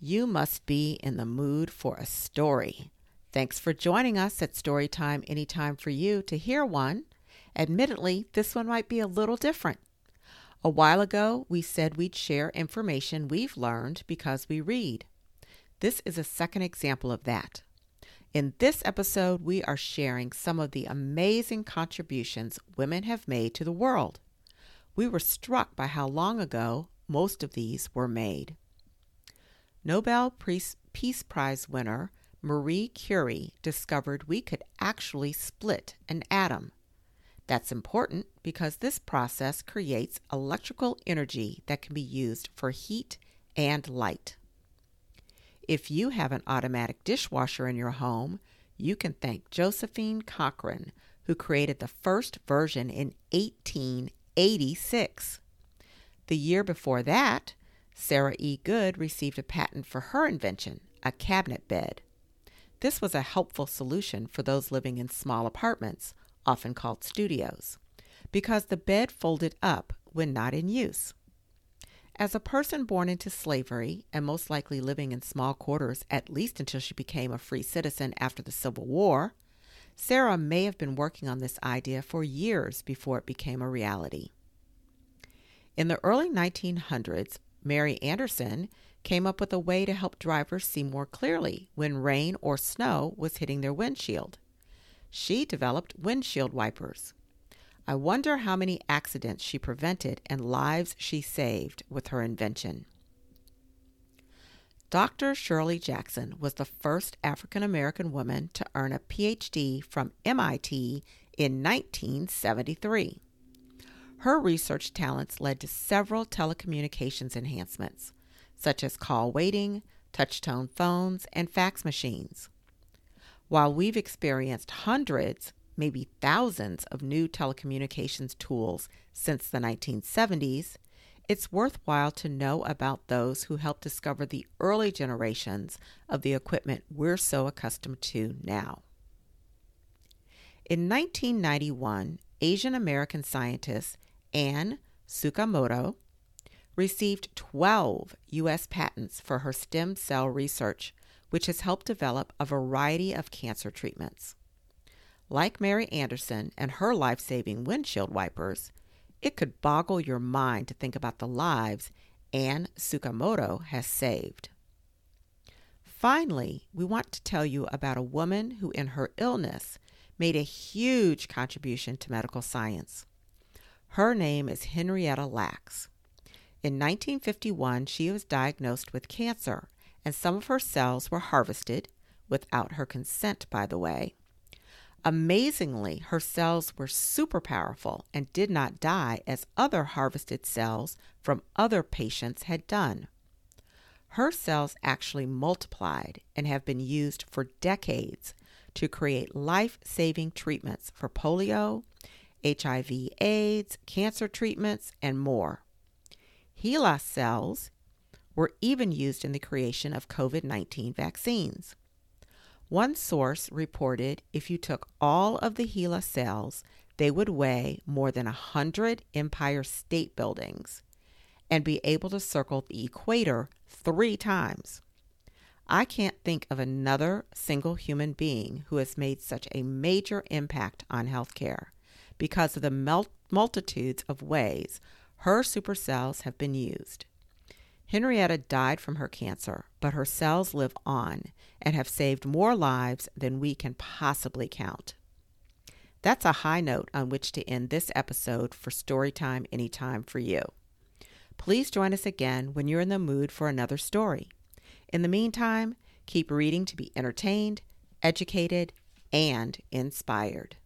You must be in the mood for a story. Thanks for joining us at Storytime Anytime for You to hear one. Admittedly, this one might be a little different. A while ago, we said we'd share information we've learned because we read. This is a second example of that. In this episode, we are sharing some of the amazing contributions women have made to the world. We were struck by how long ago most of these were made. Nobel Peace Prize winner Marie Curie discovered we could actually split an atom. That's important because this process creates electrical energy that can be used for heat and light. If you have an automatic dishwasher in your home, you can thank Josephine Cochrane, who created the first version in 1886. The year before that, Sarah E. Goode received a patent for her invention, a cabinet bed. This was a helpful solution for those living in small apartments often called studios, because the bed folded up when not in use. As a person born into slavery and most likely living in small quarters at least until she became a free citizen after the Civil War, Sarah may have been working on this idea for years before it became a reality. In the early 1900s, Mary Anderson came up with a way to help drivers see more clearly when rain or snow was hitting their windshield she developed windshield wipers. I wonder how many accidents she prevented and lives she saved with her invention. Dr. Shirley Jackson was the first African American woman to earn a PhD from MIT in 1973. Her research talents led to several telecommunications enhancements, such as call waiting, touch tone phones, and fax machines. While we've experienced hundreds, maybe thousands of new telecommunications tools since the 1970s, it's worthwhile to know about those who helped discover the early generations of the equipment we're so accustomed to now. In 1991, Asian American scientist Ann Tsukamoto received 12 U.S. patents for her stem cell research which has helped develop a variety of cancer treatments. Like Mary Anderson and her life saving windshield wipers, it could boggle your mind to think about the lives Ann Tsukamoto has saved. Finally, we want to tell you about a woman who, in her illness, made a huge contribution to medical science. Her name is Henrietta Lacks. In 1951, she was diagnosed with cancer and some of her cells were harvested, without her consent, by the way. Amazingly, her cells were super powerful and did not die as other harvested cells from other patients had done. Her cells actually multiplied and have been used for decades to create life saving treatments for polio, HIV, AIDS, cancer treatments, and more. HeLa cells were even used in the creation of COVID 19 vaccines. One source reported if you took all of the HeLa cells, they would weigh more than a 100 Empire State Buildings and be able to circle the equator three times. I can't think of another single human being who has made such a major impact on healthcare because of the mul- multitudes of ways her supercells have been used. Henrietta died from her cancer, but her cells live on and have saved more lives than we can possibly count. That's a high note on which to end this episode for Storytime Anytime for you. Please join us again when you're in the mood for another story. In the meantime, keep reading to be entertained, educated, and inspired.